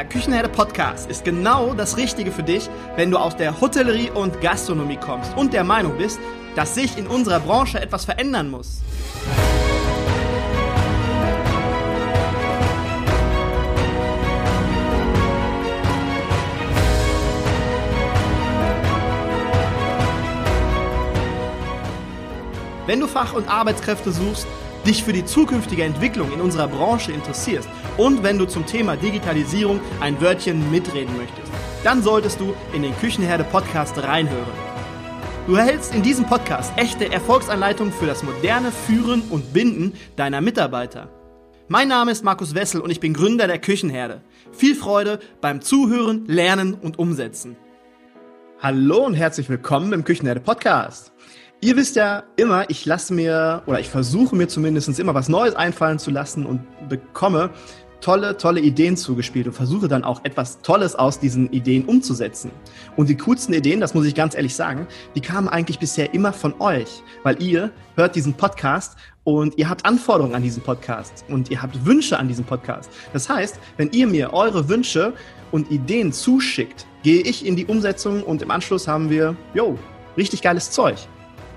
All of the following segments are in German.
Der Küchenherde Podcast ist genau das Richtige für dich, wenn du aus der Hotellerie und Gastronomie kommst und der Meinung bist, dass sich in unserer Branche etwas verändern muss. Wenn du Fach- und Arbeitskräfte suchst, dich für die zukünftige Entwicklung in unserer Branche interessierst und wenn du zum Thema Digitalisierung ein Wörtchen mitreden möchtest, dann solltest du in den Küchenherde Podcast reinhören. Du erhältst in diesem Podcast echte Erfolgsanleitungen für das moderne Führen und Binden deiner Mitarbeiter. Mein Name ist Markus Wessel und ich bin Gründer der Küchenherde. Viel Freude beim Zuhören, Lernen und Umsetzen. Hallo und herzlich willkommen im Küchenherde Podcast. Ihr wisst ja immer, ich lasse mir oder ich versuche mir zumindest immer was Neues einfallen zu lassen und bekomme tolle, tolle Ideen zugespielt und versuche dann auch etwas Tolles aus diesen Ideen umzusetzen. Und die coolsten Ideen, das muss ich ganz ehrlich sagen, die kamen eigentlich bisher immer von euch, weil ihr hört diesen Podcast und ihr habt Anforderungen an diesen Podcast und ihr habt Wünsche an diesen Podcast. Das heißt, wenn ihr mir eure Wünsche und Ideen zuschickt, gehe ich in die Umsetzung und im Anschluss haben wir, jo, richtig geiles Zeug.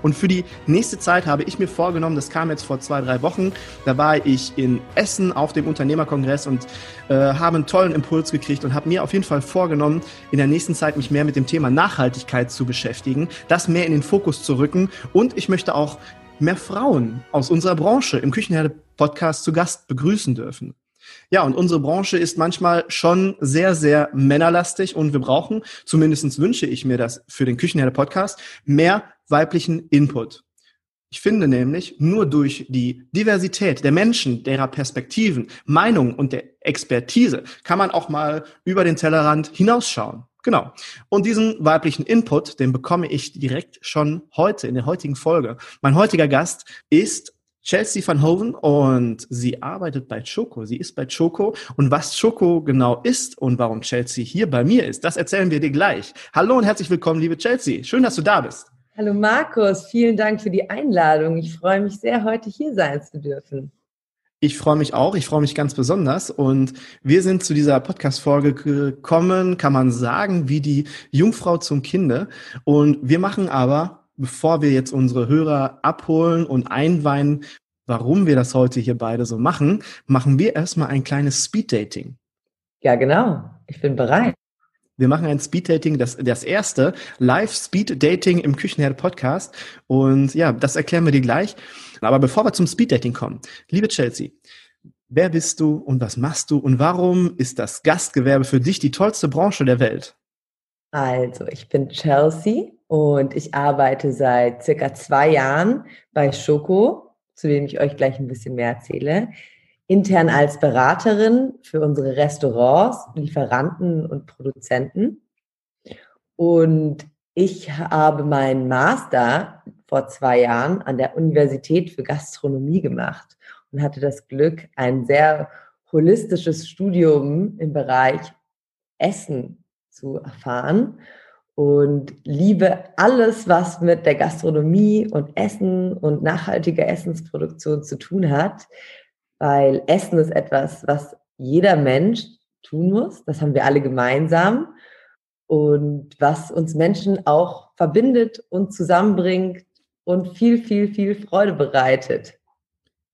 Und für die nächste Zeit habe ich mir vorgenommen, das kam jetzt vor zwei, drei Wochen, da war ich in Essen auf dem Unternehmerkongress und äh, habe einen tollen Impuls gekriegt und habe mir auf jeden Fall vorgenommen, in der nächsten Zeit mich mehr mit dem Thema Nachhaltigkeit zu beschäftigen, das mehr in den Fokus zu rücken und ich möchte auch mehr Frauen aus unserer Branche im Küchenherde-Podcast zu Gast begrüßen dürfen. Ja, und unsere Branche ist manchmal schon sehr, sehr männerlastig und wir brauchen, zumindestens wünsche ich mir das für den Küchenherde Podcast, mehr weiblichen Input. Ich finde nämlich, nur durch die Diversität der Menschen, derer Perspektiven, Meinungen und der Expertise kann man auch mal über den Tellerrand hinausschauen. Genau. Und diesen weiblichen Input, den bekomme ich direkt schon heute in der heutigen Folge. Mein heutiger Gast ist Chelsea van Hoven und sie arbeitet bei Choco. Sie ist bei Choco und was Choco genau ist und warum Chelsea hier bei mir ist, das erzählen wir dir gleich. Hallo und herzlich willkommen, liebe Chelsea. Schön, dass du da bist. Hallo Markus, vielen Dank für die Einladung. Ich freue mich sehr, heute hier sein zu dürfen. Ich freue mich auch, ich freue mich ganz besonders und wir sind zu dieser Podcast-Folge gekommen, kann man sagen, wie die Jungfrau zum Kinde und wir machen aber bevor wir jetzt unsere Hörer abholen und einweihen, warum wir das heute hier beide so machen, machen wir erstmal ein kleines Speed-Dating. Ja, genau. Ich bin bereit. Wir machen ein Speed-Dating, das, das erste Live-Speed-Dating im Küchenherd Podcast. Und ja, das erklären wir dir gleich. Aber bevor wir zum Speed-Dating kommen, liebe Chelsea, wer bist du und was machst du und warum ist das Gastgewerbe für dich die tollste Branche der Welt? Also, ich bin Chelsea und ich arbeite seit circa zwei Jahren bei Schoko, zu dem ich euch gleich ein bisschen mehr erzähle. Intern als Beraterin für unsere Restaurants, Lieferanten und Produzenten. Und ich habe meinen Master vor zwei Jahren an der Universität für Gastronomie gemacht und hatte das Glück, ein sehr holistisches Studium im Bereich Essen zu erfahren und liebe alles, was mit der Gastronomie und Essen und nachhaltiger Essensproduktion zu tun hat, weil Essen ist etwas, was jeder Mensch tun muss. Das haben wir alle gemeinsam und was uns Menschen auch verbindet und zusammenbringt und viel, viel, viel Freude bereitet.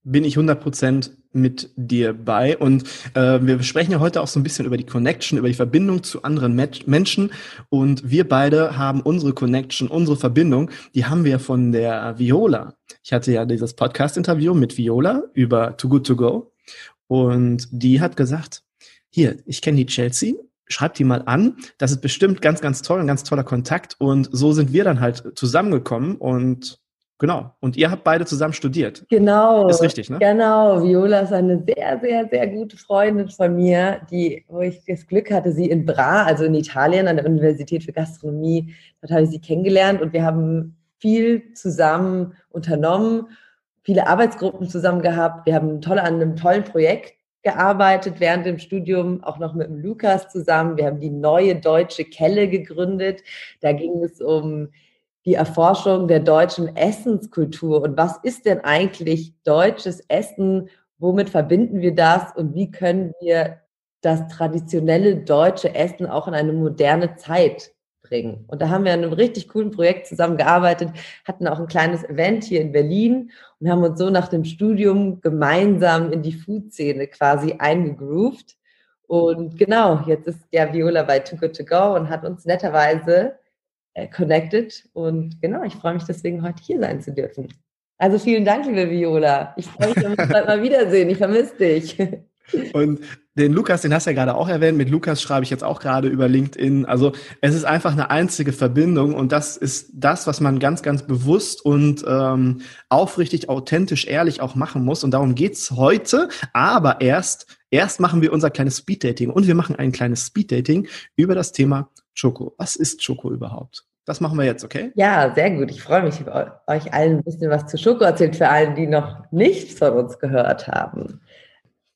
Bin ich 100 Prozent mit dir bei. Und äh, wir sprechen ja heute auch so ein bisschen über die Connection, über die Verbindung zu anderen Met Menschen. Und wir beide haben unsere Connection, unsere Verbindung, die haben wir von der Viola. Ich hatte ja dieses Podcast-Interview mit Viola über Too Good To Go. Und die hat gesagt, hier, ich kenne die Chelsea, schreib die mal an. Das ist bestimmt ganz, ganz toll, ein ganz toller Kontakt. Und so sind wir dann halt zusammengekommen und Genau. Und ihr habt beide zusammen studiert. Genau. ist richtig, ne? Genau. Viola ist eine sehr, sehr, sehr gute Freundin von mir, die, wo ich das Glück hatte, sie in Bra, also in Italien, an der Universität für Gastronomie, dort habe ich sie kennengelernt und wir haben viel zusammen unternommen, viele Arbeitsgruppen zusammen gehabt. Wir haben tolle an einem tollen Projekt gearbeitet während dem Studium, auch noch mit dem Lukas zusammen. Wir haben die neue deutsche Kelle gegründet. Da ging es um die Erforschung der deutschen Essenskultur und was ist denn eigentlich deutsches Essen? Womit verbinden wir das und wie können wir das traditionelle deutsche Essen auch in eine moderne Zeit bringen. Und da haben wir an einem richtig coolen Projekt zusammengearbeitet, hatten auch ein kleines Event hier in Berlin und haben uns so nach dem Studium gemeinsam in die Food-Szene quasi eingegroovt. Und genau, jetzt ist ja Viola bei Too Good To Go und hat uns netterweise connected. Und genau, ich freue mich deswegen, heute hier sein zu dürfen. Also vielen Dank, liebe Viola. Ich freue mich, wenn wir uns bald mal wiedersehen. Ich vermisse dich. Und den Lukas, den hast du ja gerade auch erwähnt. Mit Lukas schreibe ich jetzt auch gerade über LinkedIn. Also es ist einfach eine einzige Verbindung und das ist das, was man ganz, ganz bewusst und ähm, aufrichtig, authentisch, ehrlich auch machen muss. Und darum geht's heute. Aber erst, erst machen wir unser kleines Speeddating und wir machen ein kleines Speeddating über das Thema Choco. Was ist Choco überhaupt? Das machen wir jetzt, okay? Ja, sehr gut. Ich freue mich, euch allen ein bisschen was zu Schoko erzählt, für alle, die noch nichts von uns gehört haben.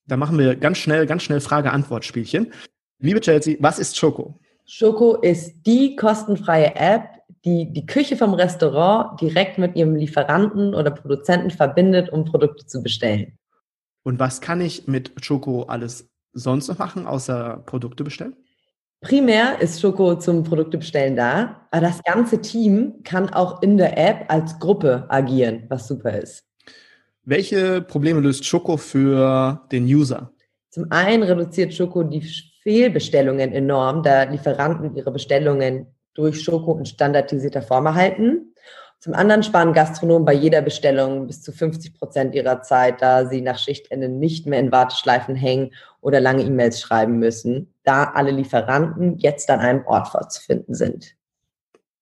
Da machen wir ganz schnell, ganz schnell Frage-Antwort-Spielchen. Liebe Chelsea, was ist Schoko? Schoko ist die kostenfreie App, die die Küche vom Restaurant direkt mit ihrem Lieferanten oder Produzenten verbindet, um Produkte zu bestellen. Und was kann ich mit Schoko alles sonst noch machen, außer Produkte bestellen? Primär ist Schoko zum Produktebestellen da, aber das ganze Team kann auch in der App als Gruppe agieren, was super ist. Welche Probleme löst Schoko für den User? Zum einen reduziert Schoko die Fehlbestellungen enorm, da Lieferanten ihre Bestellungen durch Schoko in standardisierter Form erhalten. Zum anderen sparen Gastronomen bei jeder Bestellung bis zu 50 Prozent ihrer Zeit, da sie nach Schichtende nicht mehr in Warteschleifen hängen oder lange E-Mails schreiben müssen, da alle Lieferanten jetzt an einem Ort vorzufinden sind.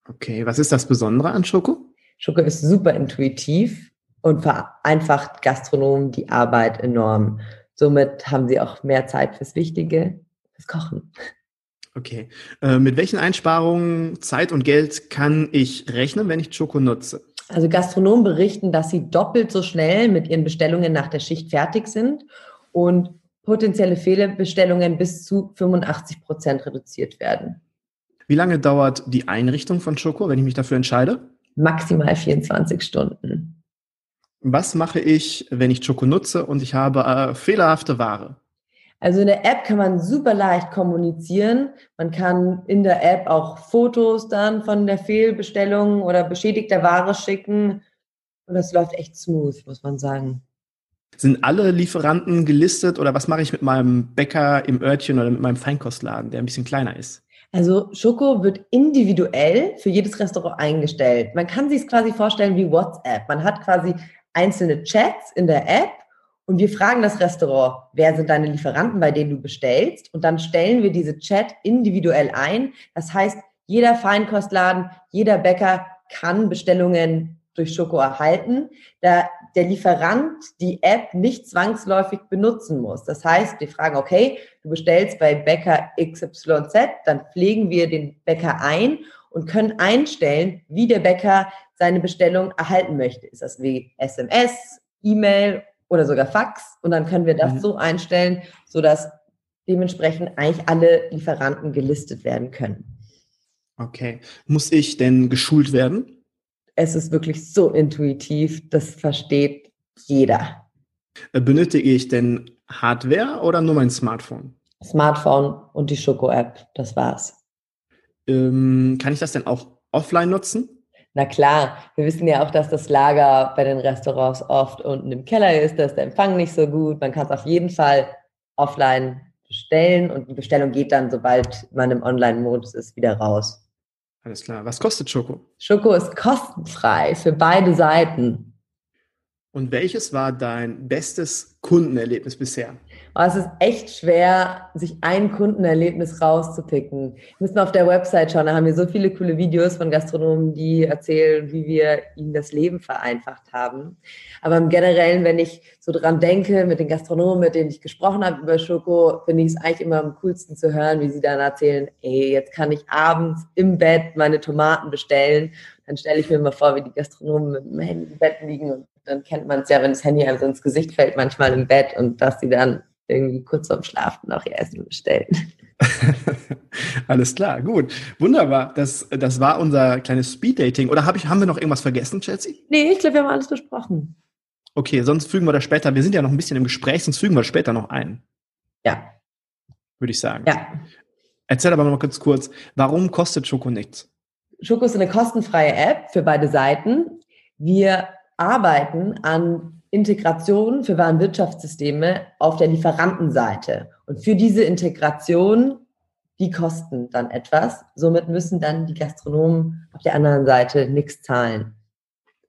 Okay, was ist das Besondere an Schoko? Schoko ist super intuitiv und vereinfacht Gastronomen die Arbeit enorm. Somit haben sie auch mehr Zeit fürs Wichtige, fürs Kochen. Okay. Äh, mit welchen Einsparungen, Zeit und Geld kann ich rechnen, wenn ich Choco nutze? Also Gastronomen berichten, dass sie doppelt so schnell mit ihren Bestellungen nach der Schicht fertig sind und potenzielle Fehlerbestellungen bis zu 85 Prozent reduziert werden. Wie lange dauert die Einrichtung von Choco, wenn ich mich dafür entscheide? Maximal 24 Stunden. Was mache ich, wenn ich Choco nutze und ich habe äh, fehlerhafte Ware? Also in der App kann man super leicht kommunizieren. Man kann in der App auch Fotos dann von der Fehlbestellung oder beschädigter Ware schicken. Und das läuft echt smooth, muss man sagen. Sind alle Lieferanten gelistet oder was mache ich mit meinem Bäcker im Örtchen oder mit meinem Feinkostladen, der ein bisschen kleiner ist? Also Schoko wird individuell für jedes Restaurant eingestellt. Man kann sich es quasi vorstellen wie WhatsApp. Man hat quasi einzelne Chats in der App und wir fragen das Restaurant, wer sind deine Lieferanten, bei denen du bestellst? Und dann stellen wir diese Chat individuell ein. Das heißt, jeder Feinkostladen, jeder Bäcker kann Bestellungen durch Schoko erhalten, da der Lieferant die App nicht zwangsläufig benutzen muss. Das heißt, wir fragen, okay, du bestellst bei Bäcker XYZ, dann pflegen wir den Bäcker ein und können einstellen, wie der Bäcker seine Bestellung erhalten möchte. Ist das wie SMS, E-Mail oder sogar Fax? Und dann können wir das mhm. so einstellen, sodass dementsprechend eigentlich alle Lieferanten gelistet werden können. Okay. Muss ich denn geschult werden? Es ist wirklich so intuitiv, das versteht jeder. Äh, benötige ich denn Hardware oder nur mein Smartphone? Smartphone und die Schoko-App, das war's. Ähm, kann ich das denn auch offline nutzen? Na klar, wir wissen ja auch, dass das Lager bei den Restaurants oft unten im Keller ist, dass der Empfang nicht so gut. Man kann es auf jeden Fall offline bestellen und die Bestellung geht dann, sobald man im Online-Modus ist, wieder raus. Alles klar. Was kostet Schoko? Schoko ist kostenfrei für beide Seiten. Und welches war dein bestes Kundenerlebnis bisher? Aber es ist echt schwer, sich ein Kundenerlebnis rauszupicken. Wir müssen auf der Website schauen, da haben wir so viele coole Videos von Gastronomen, die erzählen, wie wir ihnen das Leben vereinfacht haben. Aber im Generellen, wenn ich so dran denke, mit den Gastronomen, mit denen ich gesprochen habe über Schoko, finde ich es eigentlich immer am coolsten zu hören, wie sie dann erzählen, ey, jetzt kann ich abends im Bett meine Tomaten bestellen. Dann stelle ich mir mal vor, wie die Gastronomen mit dem Handy im Bett liegen und dann kennt man es ja, wenn das Handy einem so ins Gesicht fällt, manchmal im Bett und dass sie dann irgendwie kurz vorm Schlafen noch ihr Essen bestellen. Alles klar, gut. Wunderbar. Das, das war unser kleines Speed-Dating. Oder hab ich, haben wir noch irgendwas vergessen, Chelsea? Nee, ich glaube, wir haben alles besprochen. Okay, sonst fügen wir das später. Wir sind ja noch ein bisschen im Gespräch, sonst fügen wir das später noch ein. Ja. würde ich sagen. Ja. Erzähl aber noch mal kurz kurz, warum kostet Schoko nichts? Schoko ist eine kostenfreie App für beide Seiten. Wir arbeiten an Integration für Warenwirtschaftssysteme auf der Lieferantenseite. Und für diese Integration, die kosten dann etwas. Somit müssen dann die Gastronomen auf der anderen Seite nichts zahlen.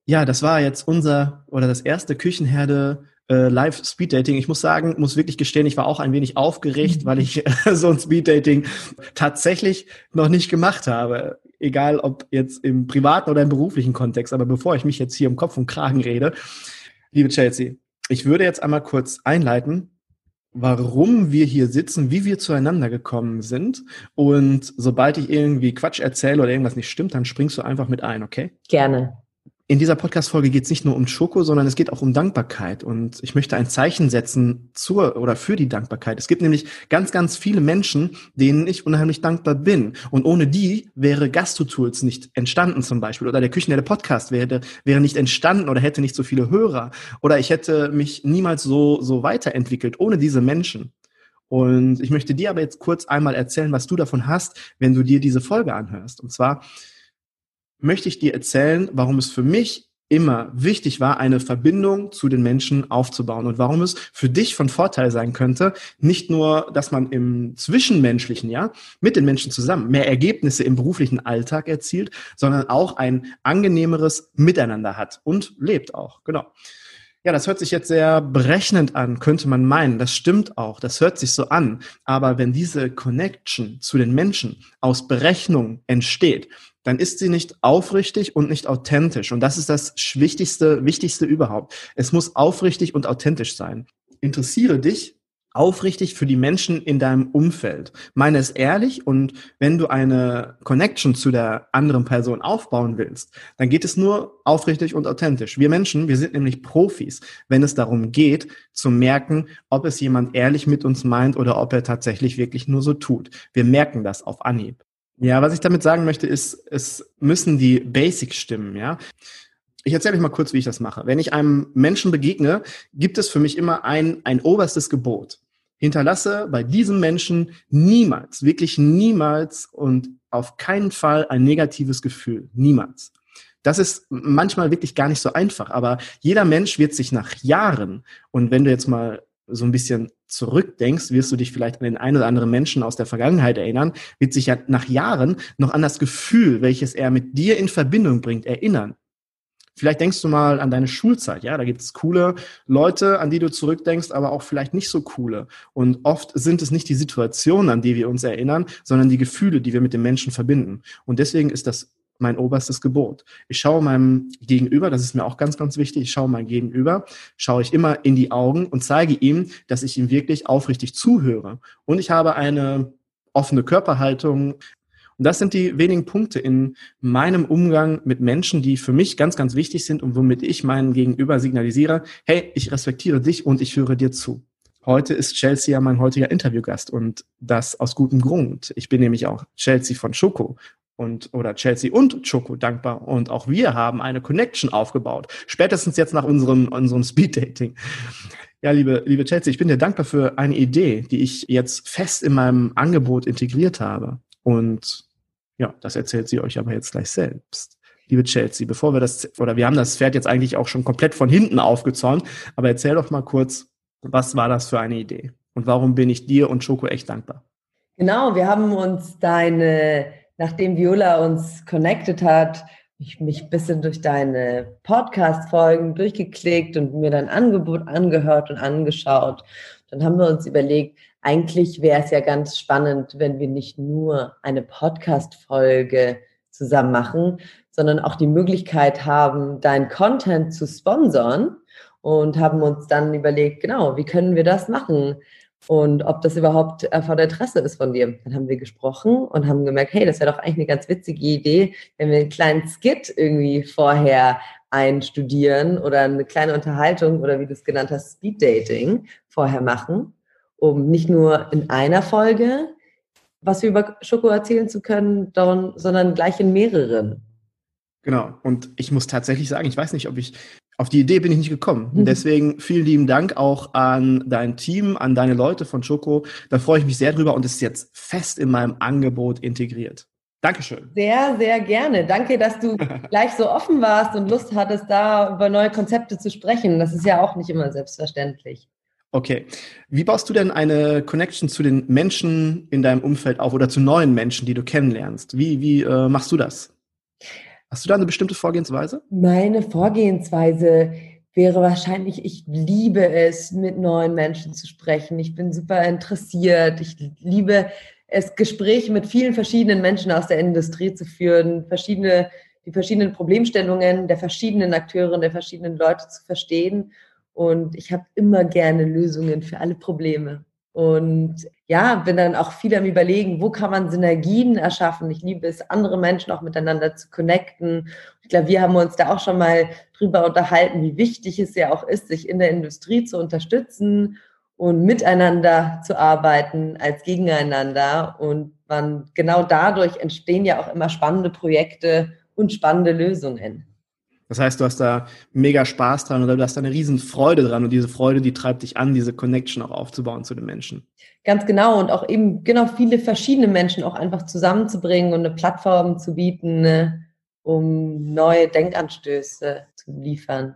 Ja, das war jetzt unser oder das erste Küchenherde äh, Live Speed Dating. Ich muss sagen, muss wirklich gestehen, ich war auch ein wenig aufgeregt, weil ich äh, so ein Speed Dating tatsächlich noch nicht gemacht habe. Egal ob jetzt im privaten oder im beruflichen Kontext. Aber bevor ich mich jetzt hier um Kopf und Kragen rede, liebe Chelsea, ich würde jetzt einmal kurz einleiten, warum wir hier sitzen, wie wir zueinander gekommen sind. Und sobald ich irgendwie Quatsch erzähle oder irgendwas nicht stimmt, dann springst du einfach mit ein, okay? Gerne in dieser Podcast-Folge geht es nicht nur um Schoko, sondern es geht auch um Dankbarkeit. Und ich möchte ein Zeichen setzen zur oder für die Dankbarkeit. Es gibt nämlich ganz, ganz viele Menschen, denen ich unheimlich dankbar bin. Und ohne die wäre Gasto-Tools nicht entstanden zum Beispiel. Oder der Küchenherde Podcast wäre, wäre nicht entstanden oder hätte nicht so viele Hörer. Oder ich hätte mich niemals so, so weiterentwickelt ohne diese Menschen. Und ich möchte dir aber jetzt kurz einmal erzählen, was du davon hast, wenn du dir diese Folge anhörst. Und zwar möchte ich dir erzählen, warum es für mich immer wichtig war, eine Verbindung zu den Menschen aufzubauen und warum es für dich von Vorteil sein könnte, nicht nur, dass man im Zwischenmenschlichen, ja, mit den Menschen zusammen mehr Ergebnisse im beruflichen Alltag erzielt, sondern auch ein angenehmeres Miteinander hat und lebt auch, genau. Ja, das hört sich jetzt sehr berechnend an, könnte man meinen. Das stimmt auch. Das hört sich so an. Aber wenn diese Connection zu den Menschen aus Berechnung entsteht, dann ist sie nicht aufrichtig und nicht authentisch. Und das ist das Wichtigste, Wichtigste überhaupt. Es muss aufrichtig und authentisch sein. Interessiere dich aufrichtig für die Menschen in deinem Umfeld. Meine es ehrlich und wenn du eine Connection zu der anderen Person aufbauen willst, dann geht es nur aufrichtig und authentisch. Wir Menschen, wir sind nämlich Profis, wenn es darum geht, zu merken, ob es jemand ehrlich mit uns meint oder ob er tatsächlich wirklich nur so tut. Wir merken das auf Anhieb. Ja, was ich damit sagen möchte, ist, es müssen die Basics stimmen, ja. Ich erzähle euch mal kurz, wie ich das mache. Wenn ich einem Menschen begegne, gibt es für mich immer ein, ein oberstes Gebot. Hinterlasse bei diesem Menschen niemals, wirklich niemals und auf keinen Fall ein negatives Gefühl. Niemals. Das ist manchmal wirklich gar nicht so einfach, aber jeder Mensch wird sich nach Jahren, und wenn du jetzt mal so ein bisschen zurückdenkst, wirst du dich vielleicht an den einen oder anderen Menschen aus der Vergangenheit erinnern, wird sich ja nach Jahren noch an das Gefühl, welches er mit dir in Verbindung bringt, erinnern. Vielleicht denkst du mal an deine Schulzeit, ja, da gibt es coole Leute, an die du zurückdenkst, aber auch vielleicht nicht so coole. Und oft sind es nicht die Situationen, an die wir uns erinnern, sondern die Gefühle, die wir mit dem Menschen verbinden. Und deswegen ist das mein oberstes Gebot. Ich schaue meinem Gegenüber, das ist mir auch ganz, ganz wichtig, ich schaue meinem Gegenüber, schaue ich immer in die Augen und zeige ihm, dass ich ihm wirklich aufrichtig zuhöre. Und ich habe eine offene Körperhaltung. Und das sind die wenigen Punkte in meinem Umgang mit Menschen, die für mich ganz, ganz wichtig sind und womit ich meinen Gegenüber signalisiere, hey, ich respektiere dich und ich höre dir zu. Heute ist Chelsea ja mein heutiger Interviewgast und das aus gutem Grund. Ich bin nämlich auch Chelsea von Schoko und oder Chelsea und Choco dankbar und auch wir haben eine Connection aufgebaut. Spätestens jetzt nach unserem unserem Speed Dating. Ja, liebe liebe Chelsea, ich bin dir dankbar für eine Idee, die ich jetzt fest in meinem Angebot integriert habe und ja, das erzählt sie euch aber jetzt gleich selbst. Liebe Chelsea, bevor wir das oder wir haben das Pferd jetzt eigentlich auch schon komplett von hinten aufgezäumt, aber erzähl doch mal kurz, was war das für eine Idee und warum bin ich dir und Choco echt dankbar? Genau, wir haben uns deine nachdem Viola uns connected hat, ich mich ein bisschen durch deine Podcast-Folgen durchgeklickt und mir dein Angebot angehört und angeschaut. Dann haben wir uns überlegt, eigentlich wäre es ja ganz spannend, wenn wir nicht nur eine Podcast-Folge zusammen machen, sondern auch die Möglichkeit haben, deinen Content zu sponsern und haben uns dann überlegt, genau, wie können wir das machen? Und ob das überhaupt von Interesse ist von dir. Dann haben wir gesprochen und haben gemerkt, hey, das wäre doch eigentlich eine ganz witzige Idee, wenn wir einen kleinen Skit irgendwie vorher einstudieren oder eine kleine Unterhaltung oder wie du es genannt hast, Speed Dating vorher machen, um nicht nur in einer Folge was wir über Schoko erzählen zu können, sondern gleich in mehreren. Genau. Und ich muss tatsächlich sagen, ich weiß nicht, ob ich Auf die Idee bin ich nicht gekommen. Mhm. Deswegen vielen lieben Dank auch an dein Team, an deine Leute von Choco. Da freue ich mich sehr drüber und ist jetzt fest in meinem Angebot integriert. Dankeschön. Sehr, sehr gerne. Danke, dass du gleich so offen warst und Lust hattest, da über neue Konzepte zu sprechen. Das ist ja auch nicht immer selbstverständlich. Okay. Wie baust du denn eine Connection zu den Menschen in deinem Umfeld auf oder zu neuen Menschen, die du kennenlernst? Wie, wie äh, machst du das? Hast du da eine bestimmte Vorgehensweise? Meine Vorgehensweise wäre wahrscheinlich, ich liebe es, mit neuen Menschen zu sprechen. Ich bin super interessiert. Ich liebe es, Gespräche mit vielen verschiedenen Menschen aus der Industrie zu führen, verschiedene, die verschiedenen Problemstellungen der verschiedenen Akteure der verschiedenen Leute zu verstehen und ich habe immer gerne Lösungen für alle Probleme. Und ja, bin dann auch viel am Überlegen, wo kann man Synergien erschaffen. Ich liebe es, andere Menschen auch miteinander zu connecten. Ich glaube, wir haben uns da auch schon mal drüber unterhalten, wie wichtig es ja auch ist, sich in der Industrie zu unterstützen und miteinander zu arbeiten als gegeneinander. Und man, genau dadurch entstehen ja auch immer spannende Projekte und spannende Lösungen. Das heißt, du hast da mega Spaß dran oder du hast da eine riesen Freude dran und diese Freude, die treibt dich an, diese Connection auch aufzubauen zu den Menschen. Ganz genau und auch eben genau viele verschiedene Menschen auch einfach zusammenzubringen und eine Plattform zu bieten, ne, um neue Denkanstöße zu liefern.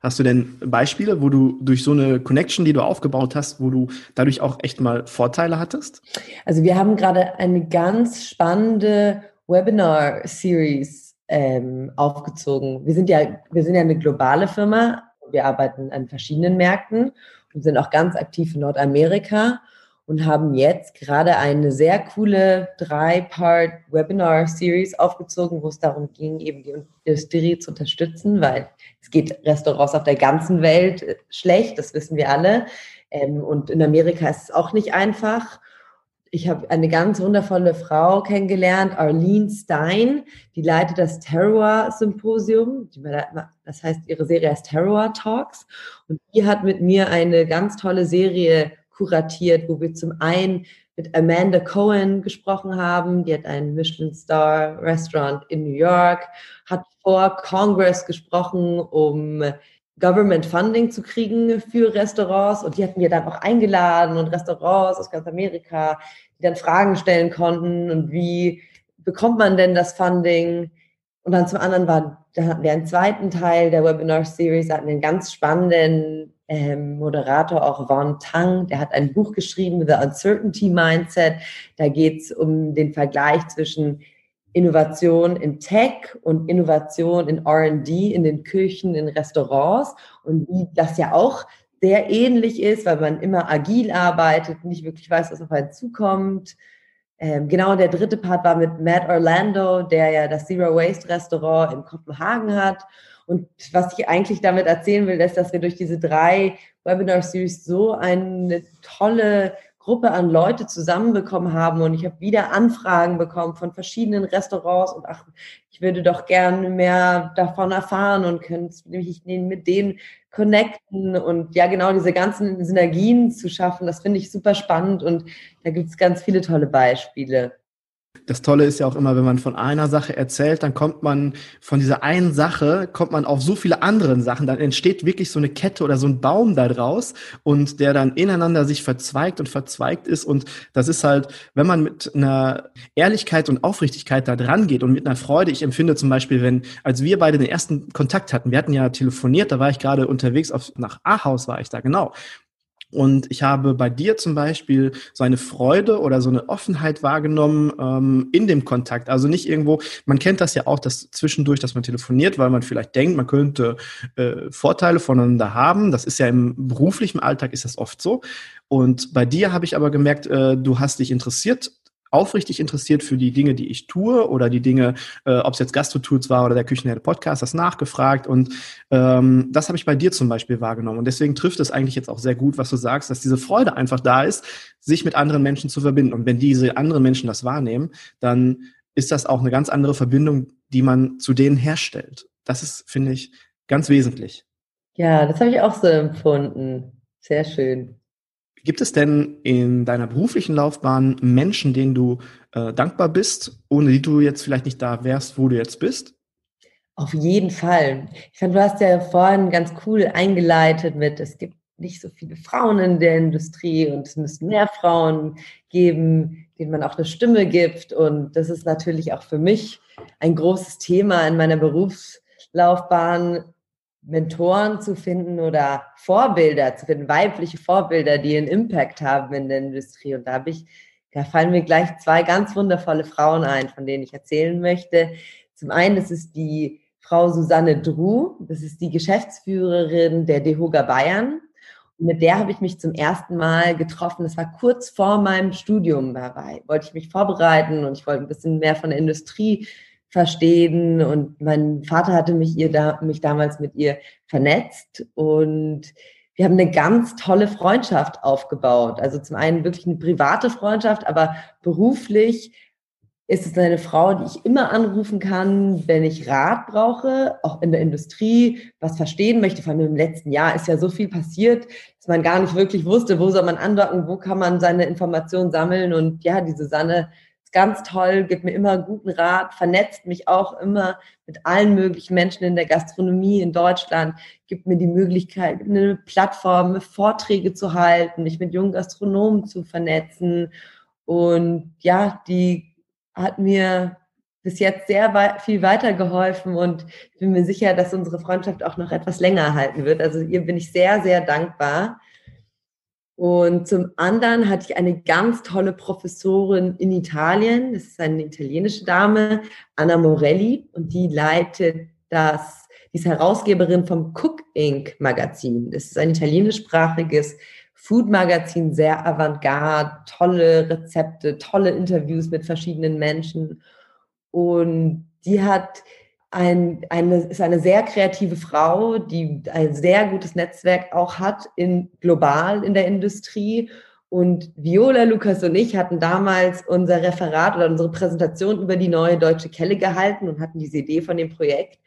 Hast du denn Beispiele, wo du durch so eine Connection, die du aufgebaut hast, wo du dadurch auch echt mal Vorteile hattest? Also wir haben gerade eine ganz spannende Webinar-Series ähm, aufgezogen. Wir sind ja, wir sind ja eine globale Firma. Wir arbeiten an verschiedenen Märkten und sind auch ganz aktiv in Nordamerika und haben jetzt gerade eine sehr coole drei-part Webinar-Series aufgezogen, wo es darum ging, eben die Industrie zu unterstützen, weil es geht Restaurants auf der ganzen Welt äh, schlecht, das wissen wir alle. Ähm, und in Amerika ist es auch nicht einfach ich habe eine ganz wundervolle Frau kennengelernt, Arlene Stein, die leitet das Terror Symposium. Das heißt, ihre Serie heißt Terror Talks. Und die hat mit mir eine ganz tolle Serie kuratiert, wo wir zum einen mit Amanda Cohen gesprochen haben. Die hat ein Michelin Star Restaurant in New York, hat vor Congress gesprochen, um Government Funding zu kriegen für Restaurants und die hatten wir dann auch eingeladen und Restaurants aus ganz Amerika, die dann Fragen stellen konnten und wie bekommt man denn das Funding? Und dann zum anderen war, da hatten wir einen zweiten Teil der Webinar Series, da hatten einen ganz spannenden ähm, Moderator, auch Von Tang, der hat ein Buch geschrieben, The Uncertainty Mindset. Da geht es um den Vergleich zwischen Innovation in Tech und Innovation in RD in den Küchen, in Restaurants und wie das ja auch sehr ähnlich ist, weil man immer agil arbeitet, nicht wirklich weiß, was auf einen zukommt. Ähm, genau, der dritte Part war mit Matt Orlando, der ja das Zero Waste Restaurant in Kopenhagen hat. Und was ich eigentlich damit erzählen will, ist, dass wir durch diese drei Webinar Series so eine tolle Gruppe an Leute zusammenbekommen haben und ich habe wieder Anfragen bekommen von verschiedenen Restaurants und ach, ich würde doch gerne mehr davon erfahren und könnte mich mit denen connecten und ja genau diese ganzen Synergien zu schaffen, das finde ich super spannend und da gibt es ganz viele tolle Beispiele. Das Tolle ist ja auch immer, wenn man von einer Sache erzählt, dann kommt man von dieser einen Sache, kommt man auf so viele anderen Sachen. Dann entsteht wirklich so eine Kette oder so ein Baum da draus und der dann ineinander sich verzweigt und verzweigt ist. Und das ist halt, wenn man mit einer Ehrlichkeit und Aufrichtigkeit da dran geht und mit einer Freude. Ich empfinde zum Beispiel, wenn, als wir beide den ersten Kontakt hatten, wir hatten ja telefoniert, da war ich gerade unterwegs auf, nach Ahaus war ich da, genau. Und ich habe bei dir zum Beispiel so eine Freude oder so eine Offenheit wahrgenommen ähm, in dem Kontakt. Also nicht irgendwo, man kennt das ja auch, dass zwischendurch, dass man telefoniert, weil man vielleicht denkt, man könnte äh, Vorteile voneinander haben. Das ist ja im beruflichen Alltag ist das oft so. Und bei dir habe ich aber gemerkt, äh, du hast dich interessiert aufrichtig interessiert für die Dinge, die ich tue oder die Dinge, äh, ob es jetzt Gastro-Tools war oder der Küchenherde Podcast, das nachgefragt und ähm, das habe ich bei dir zum Beispiel wahrgenommen und deswegen trifft es eigentlich jetzt auch sehr gut, was du sagst, dass diese Freude einfach da ist, sich mit anderen Menschen zu verbinden und wenn diese anderen Menschen das wahrnehmen, dann ist das auch eine ganz andere Verbindung, die man zu denen herstellt. Das ist, finde ich, ganz wesentlich. Ja, das habe ich auch so empfunden. Sehr schön. Gibt es denn in deiner beruflichen Laufbahn Menschen, denen du äh, dankbar bist, ohne die du jetzt vielleicht nicht da wärst, wo du jetzt bist? Auf jeden Fall. Ich fand, du hast ja vorhin ganz cool eingeleitet mit, es gibt nicht so viele Frauen in der Industrie und es müssten mehr Frauen geben, denen man auch eine Stimme gibt. Und das ist natürlich auch für mich ein großes Thema in meiner Berufslaufbahn, Mentoren zu finden oder Vorbilder zu finden, weibliche Vorbilder, die einen Impact haben in der Industrie. Und da habe ich, da fallen mir gleich zwei ganz wundervolle Frauen ein, von denen ich erzählen möchte. Zum einen, das ist die Frau Susanne Druh, das ist die Geschäftsführerin der DeHoga Bayern. Und mit der habe ich mich zum ersten Mal getroffen. Das war kurz vor meinem Studium dabei. Wollte ich mich vorbereiten und ich wollte ein bisschen mehr von der Industrie verstehen. Und mein Vater hatte mich, ihr da, mich damals mit ihr vernetzt und wir haben eine ganz tolle Freundschaft aufgebaut. Also zum einen wirklich eine private Freundschaft, aber beruflich ist es eine Frau, die ich immer anrufen kann, wenn ich Rat brauche, auch in der Industrie, was verstehen möchte. Vor allem im letzten Jahr ist ja so viel passiert, dass man gar nicht wirklich wusste, wo soll man andocken, wo kann man seine Informationen sammeln. Und ja, die Susanne ganz toll, gibt mir immer guten Rat, vernetzt mich auch immer mit allen möglichen Menschen in der Gastronomie in Deutschland, gibt mir die Möglichkeit, eine Plattform, Vorträge zu halten, mich mit jungen Gastronomen zu vernetzen. Und ja, die hat mir bis jetzt sehr viel weitergeholfen und ich bin mir sicher, dass unsere Freundschaft auch noch etwas länger halten wird. Also ihr bin ich sehr, sehr dankbar. Und zum anderen hatte ich eine ganz tolle Professorin in Italien. Das ist eine italienische Dame, Anna Morelli, und die leitet das, die ist Herausgeberin vom Cook Inc. Magazin. Das ist ein italienischsprachiges Food-Magazin, sehr avantgarde, tolle Rezepte, tolle Interviews mit verschiedenen Menschen. Und die hat ein, eine, ist eine sehr kreative Frau, die ein sehr gutes Netzwerk auch hat in, global in der Industrie. Und Viola, Lukas und ich hatten damals unser Referat oder unsere Präsentation über die neue deutsche Kelle gehalten und hatten diese Idee von dem Projekt.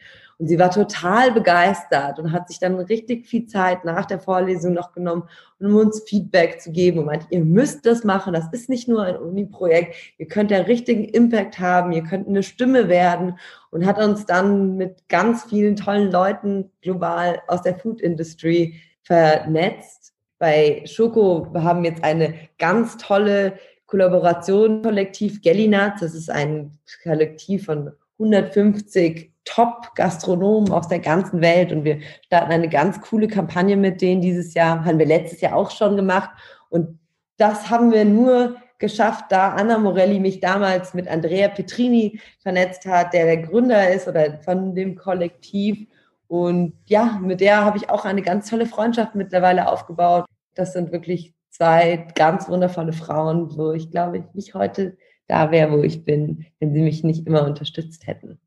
Und sie war total begeistert und hat sich dann richtig viel Zeit nach der Vorlesung noch genommen, um uns Feedback zu geben und meinte, ihr müsst das machen. Das ist nicht nur ein Uni-Projekt. Ihr könnt ja richtigen Impact haben. Ihr könnt eine Stimme werden und hat uns dann mit ganz vielen tollen Leuten global aus der Food Industry vernetzt. Bei Schoko haben jetzt eine ganz tolle Kollaboration, Kollektiv Gellinats. Das ist ein Kollektiv von 150 Top-Gastronomen aus der ganzen Welt und wir starten eine ganz coole Kampagne mit denen dieses Jahr, haben wir letztes Jahr auch schon gemacht und das haben wir nur geschafft, da Anna Morelli mich damals mit Andrea Petrini vernetzt hat, der der Gründer ist oder von dem Kollektiv und ja, mit der habe ich auch eine ganz tolle Freundschaft mittlerweile aufgebaut. Das sind wirklich zwei ganz wundervolle Frauen, wo ich glaube ich nicht heute da wäre, wo ich bin, wenn sie mich nicht immer unterstützt hätten.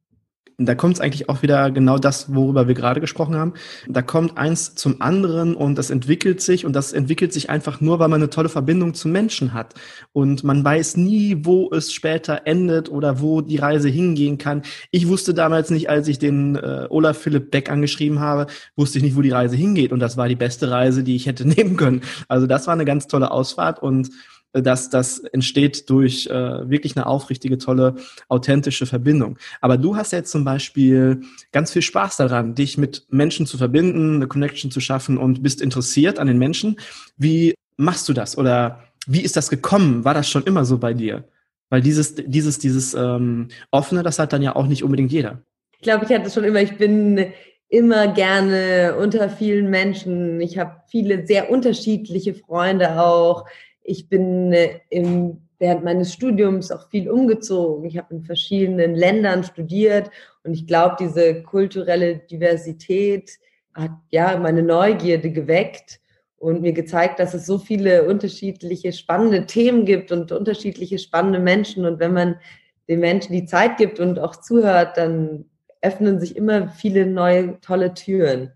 Da kommt es eigentlich auch wieder genau das, worüber wir gerade gesprochen haben. Da kommt eins zum anderen und das entwickelt sich und das entwickelt sich einfach nur, weil man eine tolle Verbindung zu Menschen hat. Und man weiß nie, wo es später endet oder wo die Reise hingehen kann. Ich wusste damals nicht, als ich den äh, Olaf Philipp Beck angeschrieben habe, wusste ich nicht, wo die Reise hingeht. Und das war die beste Reise, die ich hätte nehmen können. Also das war eine ganz tolle Ausfahrt und dass das entsteht durch äh, wirklich eine aufrichtige, tolle, authentische Verbindung. Aber du hast jetzt zum Beispiel ganz viel Spaß daran, dich mit Menschen zu verbinden, eine Connection zu schaffen und bist interessiert an den Menschen. Wie machst du das? Oder wie ist das gekommen? War das schon immer so bei dir? Weil dieses, dieses, dieses ähm, Offene, das hat dann ja auch nicht unbedingt jeder. Ich glaube, ich hatte schon immer, ich bin immer gerne unter vielen Menschen. Ich habe viele sehr unterschiedliche Freunde auch. Ich bin äh, im, während meines Studiums auch viel umgezogen. Ich habe in verschiedenen Ländern studiert und ich glaube, diese kulturelle Diversität hat ja meine Neugierde geweckt und mir gezeigt, dass es so viele unterschiedliche spannende Themen gibt und unterschiedliche spannende Menschen. Und wenn man den Menschen die Zeit gibt und auch zuhört, dann öffnen sich immer viele neue tolle Türen.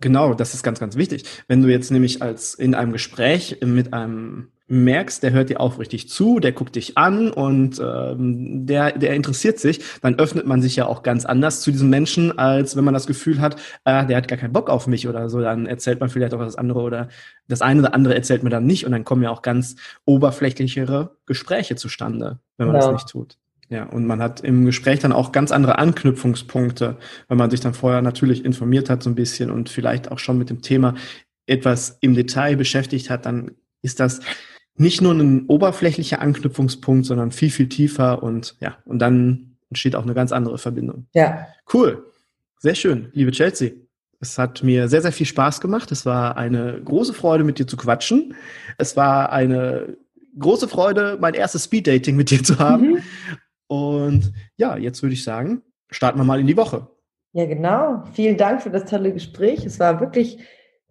Genau, das ist ganz, ganz wichtig. Wenn du jetzt nämlich als in einem Gespräch mit einem merkst, der hört dir aufrichtig zu, der guckt dich an und ähm, der, der interessiert sich, dann öffnet man sich ja auch ganz anders zu diesem Menschen, als wenn man das Gefühl hat, äh, der hat gar keinen Bock auf mich oder so, dann erzählt man vielleicht auch das andere oder das eine oder andere erzählt man dann nicht und dann kommen ja auch ganz oberflächlichere Gespräche zustande, wenn man ja. das nicht tut. Ja, und man hat im Gespräch dann auch ganz andere Anknüpfungspunkte, weil man sich dann vorher natürlich informiert hat so ein bisschen und vielleicht auch schon mit dem Thema etwas im Detail beschäftigt hat, dann ist das nicht nur ein oberflächlicher Anknüpfungspunkt, sondern viel, viel tiefer und ja, und dann entsteht auch eine ganz andere Verbindung. Ja. Cool. Sehr schön, liebe Chelsea. Es hat mir sehr, sehr viel Spaß gemacht. Es war eine große Freude, mit dir zu quatschen. Es war eine große Freude, mein erstes Speed-Dating mit dir zu haben. Mhm. Und ja, jetzt würde ich sagen, starten wir mal in die Woche. Ja, genau. Vielen Dank für das tolle Gespräch. Es war wirklich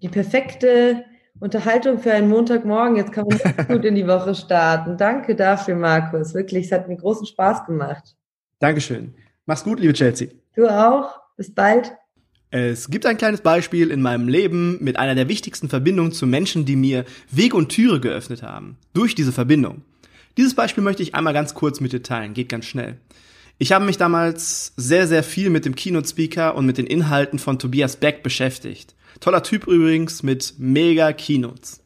die perfekte Unterhaltung für einen Montagmorgen. Jetzt kann man gut in die Woche starten. Danke dafür, Markus. Wirklich, es hat mir großen Spaß gemacht. Dankeschön. Mach's gut, liebe Chelsea. Du auch. Bis bald. Es gibt ein kleines Beispiel in meinem Leben mit einer der wichtigsten Verbindungen zu Menschen, die mir Weg und Türe geöffnet haben. Durch diese Verbindung. Dieses Beispiel möchte ich einmal ganz kurz mit dir teilen, geht ganz schnell. Ich habe mich damals sehr, sehr viel mit dem Keynote-Speaker und mit den Inhalten von Tobias Beck beschäftigt. Toller Typ übrigens mit mega Keynotes.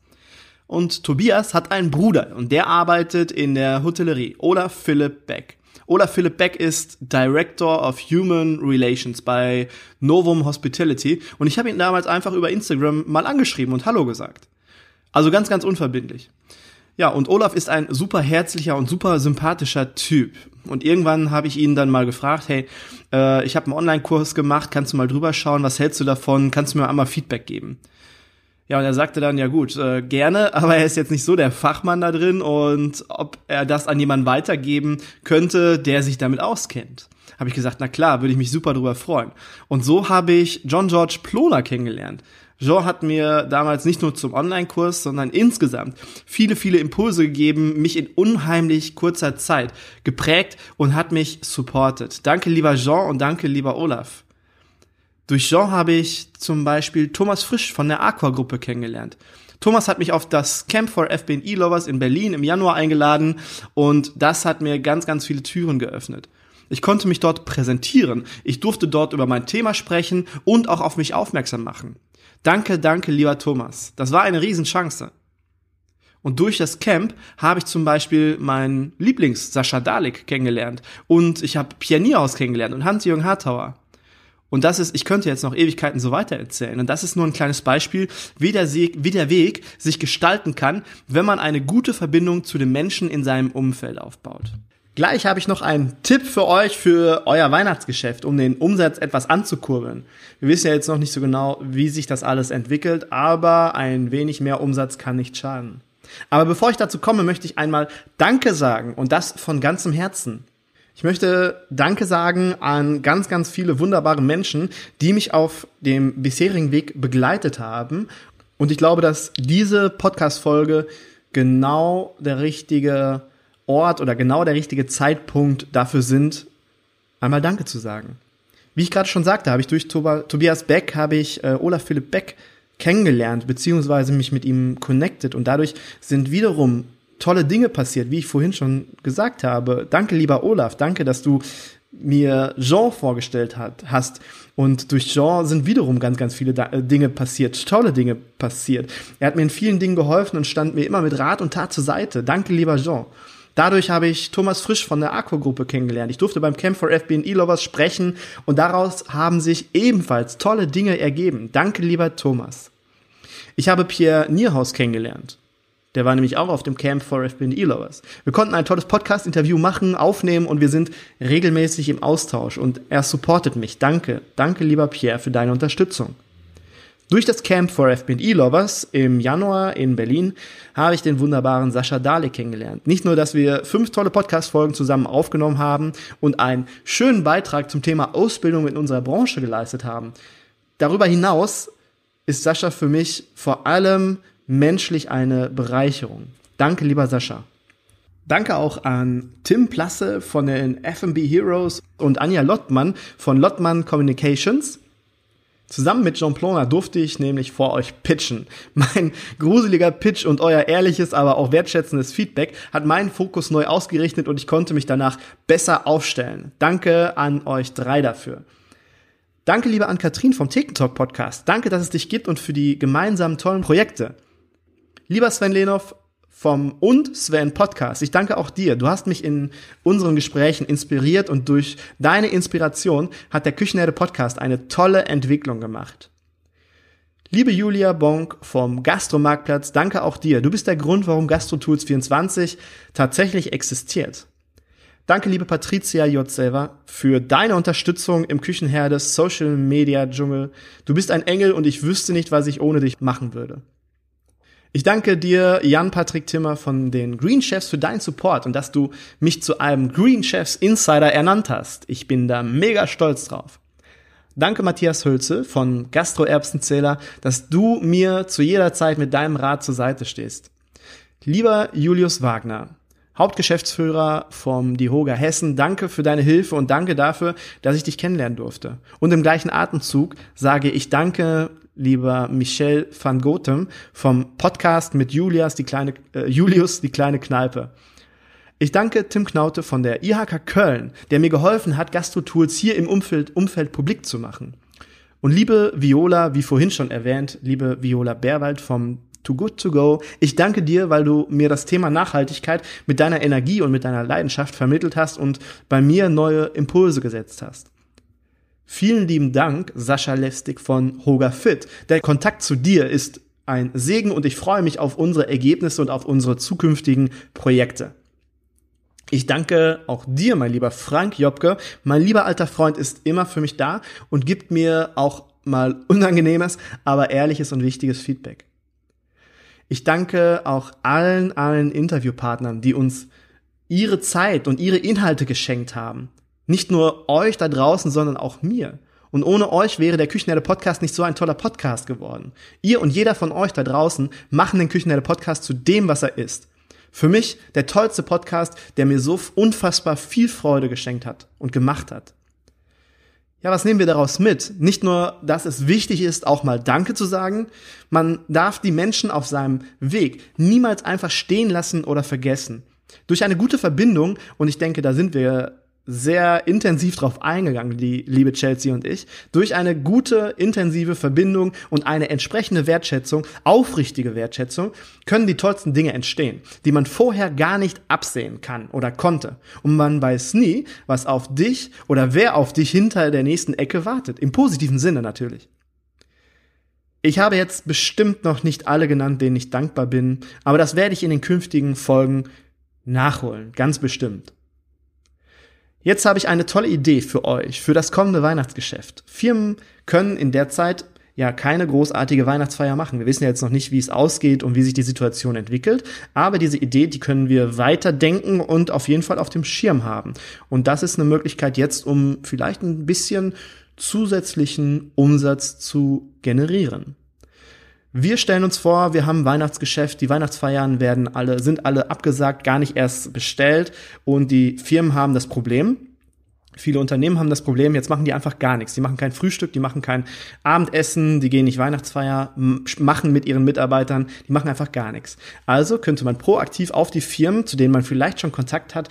Und Tobias hat einen Bruder und der arbeitet in der Hotellerie. Olaf Philipp Beck. Olaf Philipp Beck ist Director of Human Relations bei Novum Hospitality und ich habe ihn damals einfach über Instagram mal angeschrieben und Hallo gesagt. Also ganz, ganz unverbindlich. Ja, und Olaf ist ein super herzlicher und super sympathischer Typ. Und irgendwann habe ich ihn dann mal gefragt, hey, äh, ich habe einen Online-Kurs gemacht, kannst du mal drüber schauen, was hältst du davon, kannst du mir einmal Feedback geben? Ja, und er sagte dann, ja gut, äh, gerne, aber er ist jetzt nicht so der Fachmann da drin und ob er das an jemanden weitergeben könnte, der sich damit auskennt. Habe ich gesagt, na klar, würde ich mich super drüber freuen. Und so habe ich John George Ploner kennengelernt. Jean hat mir damals nicht nur zum Online-Kurs, sondern insgesamt viele, viele Impulse gegeben, mich in unheimlich kurzer Zeit geprägt und hat mich supportet. Danke, lieber Jean und danke, lieber Olaf. Durch Jean habe ich zum Beispiel Thomas Frisch von der Aqua-Gruppe kennengelernt. Thomas hat mich auf das Camp for FBNE Lovers in Berlin im Januar eingeladen und das hat mir ganz, ganz viele Türen geöffnet. Ich konnte mich dort präsentieren. Ich durfte dort über mein Thema sprechen und auch auf mich aufmerksam machen. Danke, danke, lieber Thomas. Das war eine Riesenchance. Und durch das Camp habe ich zum Beispiel meinen Lieblings Sascha Dalek kennengelernt und ich habe Pianierhaus kennengelernt und Hans-Jürgen Hartauer. Und das ist, ich könnte jetzt noch Ewigkeiten so weiter erzählen. Und das ist nur ein kleines Beispiel, wie der, wie der Weg sich gestalten kann, wenn man eine gute Verbindung zu den Menschen in seinem Umfeld aufbaut. Gleich habe ich noch einen Tipp für euch für euer Weihnachtsgeschäft, um den Umsatz etwas anzukurbeln. Wir wissen ja jetzt noch nicht so genau, wie sich das alles entwickelt, aber ein wenig mehr Umsatz kann nicht schaden. Aber bevor ich dazu komme, möchte ich einmal Danke sagen und das von ganzem Herzen. Ich möchte Danke sagen an ganz, ganz viele wunderbare Menschen, die mich auf dem bisherigen Weg begleitet haben. Und ich glaube, dass diese Podcast-Folge genau der richtige Ort oder genau der richtige Zeitpunkt dafür sind, einmal Danke zu sagen. Wie ich gerade schon sagte, habe ich durch Tobias Beck, habe ich äh, Olaf Philipp Beck kennengelernt, beziehungsweise mich mit ihm connected und dadurch sind wiederum tolle Dinge passiert, wie ich vorhin schon gesagt habe. Danke, lieber Olaf, danke, dass du mir Jean vorgestellt hat, hast. Und durch Jean sind wiederum ganz, ganz viele da äh, Dinge passiert, tolle Dinge passiert. Er hat mir in vielen Dingen geholfen und stand mir immer mit Rat und Tat zur Seite. Danke, lieber Jean. Dadurch habe ich Thomas Frisch von der Aqua-Gruppe kennengelernt. Ich durfte beim Camp for FBNE Lovers sprechen und daraus haben sich ebenfalls tolle Dinge ergeben. Danke, lieber Thomas. Ich habe Pierre Nierhaus kennengelernt. Der war nämlich auch auf dem Camp for FBNE Lovers. Wir konnten ein tolles Podcast-Interview machen, aufnehmen und wir sind regelmäßig im Austausch und er supportet mich. Danke. Danke, lieber Pierre, für deine Unterstützung. Durch das Camp for FBE Lovers im Januar in Berlin habe ich den wunderbaren Sascha Dahle kennengelernt. Nicht nur, dass wir fünf tolle Podcast-Folgen zusammen aufgenommen haben und einen schönen Beitrag zum Thema Ausbildung in unserer Branche geleistet haben. Darüber hinaus ist Sascha für mich vor allem menschlich eine Bereicherung. Danke, lieber Sascha. Danke auch an Tim Plasse von den FB Heroes und Anja Lottmann von Lottmann Communications. Zusammen mit Jean Ploner durfte ich nämlich vor euch pitchen. Mein gruseliger Pitch und euer ehrliches, aber auch wertschätzendes Feedback hat meinen Fokus neu ausgerichtet und ich konnte mich danach besser aufstellen. Danke an euch drei dafür. Danke, liebe Ann-Kathrin vom TikTok Podcast. Danke, dass es dich gibt und für die gemeinsamen tollen Projekte. Lieber Sven Lenov vom und Sven Podcast. Ich danke auch dir. Du hast mich in unseren Gesprächen inspiriert und durch deine Inspiration hat der Küchenherde Podcast eine tolle Entwicklung gemacht. Liebe Julia Bonk vom Gastromarktplatz, danke auch dir. Du bist der Grund, warum GastroTools24 tatsächlich existiert. Danke, liebe Patricia J. Selber, für deine Unterstützung im Küchenherde Social Media Dschungel. Du bist ein Engel und ich wüsste nicht, was ich ohne dich machen würde. Ich danke dir, Jan-Patrick Timmer von den Green Chefs, für deinen Support und dass du mich zu einem Green Chefs Insider ernannt hast. Ich bin da mega stolz drauf. Danke, Matthias Hülze von Gastro-Erbsenzähler, dass du mir zu jeder Zeit mit deinem Rat zur Seite stehst. Lieber Julius Wagner, Hauptgeschäftsführer vom Dihoga Hessen, danke für deine Hilfe und danke dafür, dass ich dich kennenlernen durfte. Und im gleichen Atemzug sage ich danke, lieber Michel van Gotem vom Podcast mit Julius, die kleine, äh, Julius, die kleine Kneipe. Ich danke Tim Knaute von der IHK Köln, der mir geholfen hat, Gastro-Tools hier im Umfeld, Umfeld publik zu machen. Und liebe Viola, wie vorhin schon erwähnt, liebe Viola Bärwald vom Too Good To Go. Ich danke dir, weil du mir das Thema Nachhaltigkeit mit deiner Energie und mit deiner Leidenschaft vermittelt hast und bei mir neue Impulse gesetzt hast. Vielen lieben Dank, Sascha Lestig von Hoga Fit. Der Kontakt zu dir ist ein Segen und ich freue mich auf unsere Ergebnisse und auf unsere zukünftigen Projekte. Ich danke auch dir, mein lieber Frank Jobke. Mein lieber alter Freund ist immer für mich da und gibt mir auch mal unangenehmes, aber ehrliches und wichtiges Feedback. Ich danke auch allen, allen Interviewpartnern, die uns ihre Zeit und ihre Inhalte geschenkt haben. Nicht nur euch da draußen, sondern auch mir. Und ohne euch wäre der Küchenherde Podcast nicht so ein toller Podcast geworden. Ihr und jeder von euch da draußen machen den Küchenherde Podcast zu dem, was er ist. Für mich der tollste Podcast, der mir so unfassbar viel Freude geschenkt hat und gemacht hat. Ja, was nehmen wir daraus mit? Nicht nur, dass es wichtig ist, auch mal Danke zu sagen, man darf die Menschen auf seinem Weg niemals einfach stehen lassen oder vergessen. Durch eine gute Verbindung, und ich denke, da sind wir sehr intensiv drauf eingegangen, die liebe Chelsea und ich, durch eine gute, intensive Verbindung und eine entsprechende Wertschätzung, aufrichtige Wertschätzung, können die tollsten Dinge entstehen, die man vorher gar nicht absehen kann oder konnte. Und man weiß nie, was auf dich oder wer auf dich hinter der nächsten Ecke wartet. Im positiven Sinne natürlich. Ich habe jetzt bestimmt noch nicht alle genannt, denen ich dankbar bin, aber das werde ich in den künftigen Folgen nachholen, ganz bestimmt. Jetzt habe ich eine tolle Idee für euch, für das kommende Weihnachtsgeschäft. Firmen können in der Zeit ja keine großartige Weihnachtsfeier machen. Wir wissen ja jetzt noch nicht, wie es ausgeht und wie sich die Situation entwickelt, aber diese Idee, die können wir weiterdenken und auf jeden Fall auf dem Schirm haben. Und das ist eine Möglichkeit jetzt, um vielleicht ein bisschen zusätzlichen Umsatz zu generieren. Wir stellen uns vor, wir haben Weihnachtsgeschäft, die Weihnachtsfeiern werden alle, sind alle abgesagt, gar nicht erst bestellt und die Firmen haben das Problem. Viele Unternehmen haben das Problem, jetzt machen die einfach gar nichts. Die machen kein Frühstück, die machen kein Abendessen, die gehen nicht Weihnachtsfeier, machen mit ihren Mitarbeitern, die machen einfach gar nichts. Also könnte man proaktiv auf die Firmen, zu denen man vielleicht schon Kontakt hat,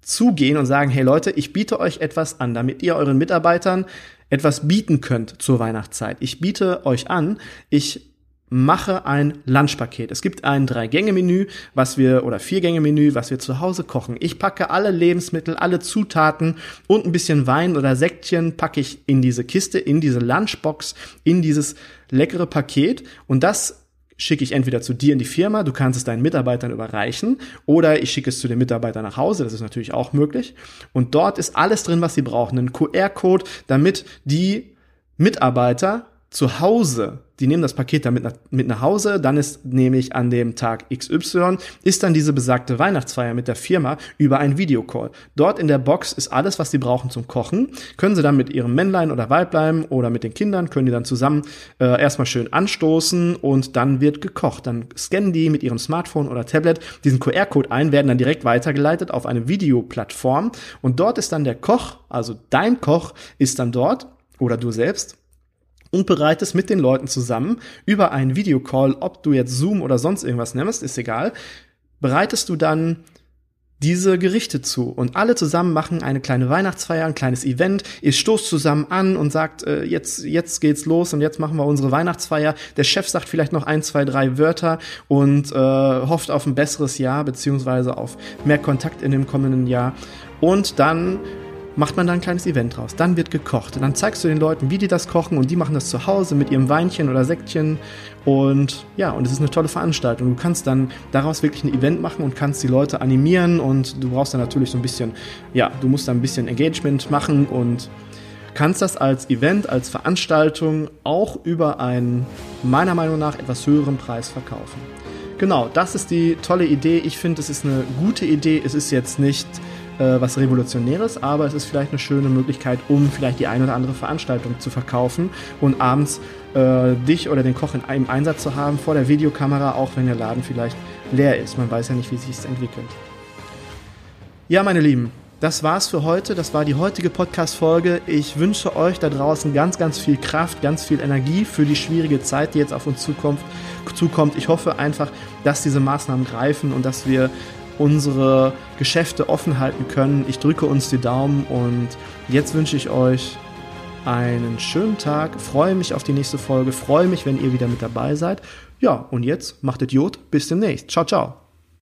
zugehen und sagen, hey Leute, ich biete euch etwas an, damit ihr euren Mitarbeitern etwas bieten könnt zur Weihnachtszeit. Ich biete euch an, ich mache ein Lunchpaket. Es gibt ein Drei-Gänge-Menü, was wir, oder Vier-Gänge-Menü, was wir zu Hause kochen. Ich packe alle Lebensmittel, alle Zutaten und ein bisschen Wein oder Säckchen packe ich in diese Kiste, in diese Lunchbox, in dieses leckere Paket und das schicke ich entweder zu dir in die Firma, du kannst es deinen Mitarbeitern überreichen, oder ich schicke es zu den Mitarbeitern nach Hause, das ist natürlich auch möglich. Und dort ist alles drin, was sie brauchen. Ein QR-Code, damit die Mitarbeiter zu Hause, die nehmen das Paket dann mit nach, mit nach Hause, dann ist nämlich an dem Tag XY, ist dann diese besagte Weihnachtsfeier mit der Firma über einen Videocall. Dort in der Box ist alles, was sie brauchen zum Kochen. Können sie dann mit ihrem Männlein oder Weiblein oder mit den Kindern, können die dann zusammen äh, erstmal schön anstoßen und dann wird gekocht. Dann scannen die mit ihrem Smartphone oder Tablet diesen QR-Code ein, werden dann direkt weitergeleitet auf eine Videoplattform und dort ist dann der Koch, also dein Koch ist dann dort oder du selbst und bereitest mit den Leuten zusammen über einen Videocall, ob du jetzt Zoom oder sonst irgendwas nimmst, ist egal, bereitest du dann diese Gerichte zu. Und alle zusammen machen eine kleine Weihnachtsfeier, ein kleines Event. Ihr stoßt zusammen an und sagt, äh, jetzt, jetzt geht's los und jetzt machen wir unsere Weihnachtsfeier. Der Chef sagt vielleicht noch ein, zwei, drei Wörter und äh, hofft auf ein besseres Jahr, beziehungsweise auf mehr Kontakt in dem kommenden Jahr. Und dann macht man da ein kleines Event draus. Dann wird gekocht. Und dann zeigst du den Leuten, wie die das kochen und die machen das zu Hause mit ihrem Weinchen oder Säckchen. Und ja, und es ist eine tolle Veranstaltung. Du kannst dann daraus wirklich ein Event machen und kannst die Leute animieren und du brauchst dann natürlich so ein bisschen, ja, du musst da ein bisschen Engagement machen und kannst das als Event, als Veranstaltung auch über einen meiner Meinung nach etwas höheren Preis verkaufen. Genau, das ist die tolle Idee. Ich finde, es ist eine gute Idee. Es ist jetzt nicht äh, was Revolutionäres, aber es ist vielleicht eine schöne Möglichkeit, um vielleicht die eine oder andere Veranstaltung zu verkaufen und abends äh, dich oder den Koch in einem Einsatz zu haben vor der Videokamera, auch wenn der Laden vielleicht leer ist. Man weiß ja nicht, wie sich es entwickelt. Ja, meine Lieben, das war's für heute. Das war die heutige Podcast-Folge. Ich wünsche euch da draußen ganz, ganz viel Kraft, ganz viel Energie für die schwierige Zeit, die jetzt auf uns zukommt. Ich hoffe einfach, dass diese Maßnahmen greifen und dass wir unsere Geschäfte offen halten können. Ich drücke uns die Daumen und jetzt wünsche ich euch einen schönen Tag, freue mich auf die nächste Folge, freue mich, wenn ihr wieder mit dabei seid. Ja, und jetzt macht Idiot, bis demnächst. Ciao, ciao.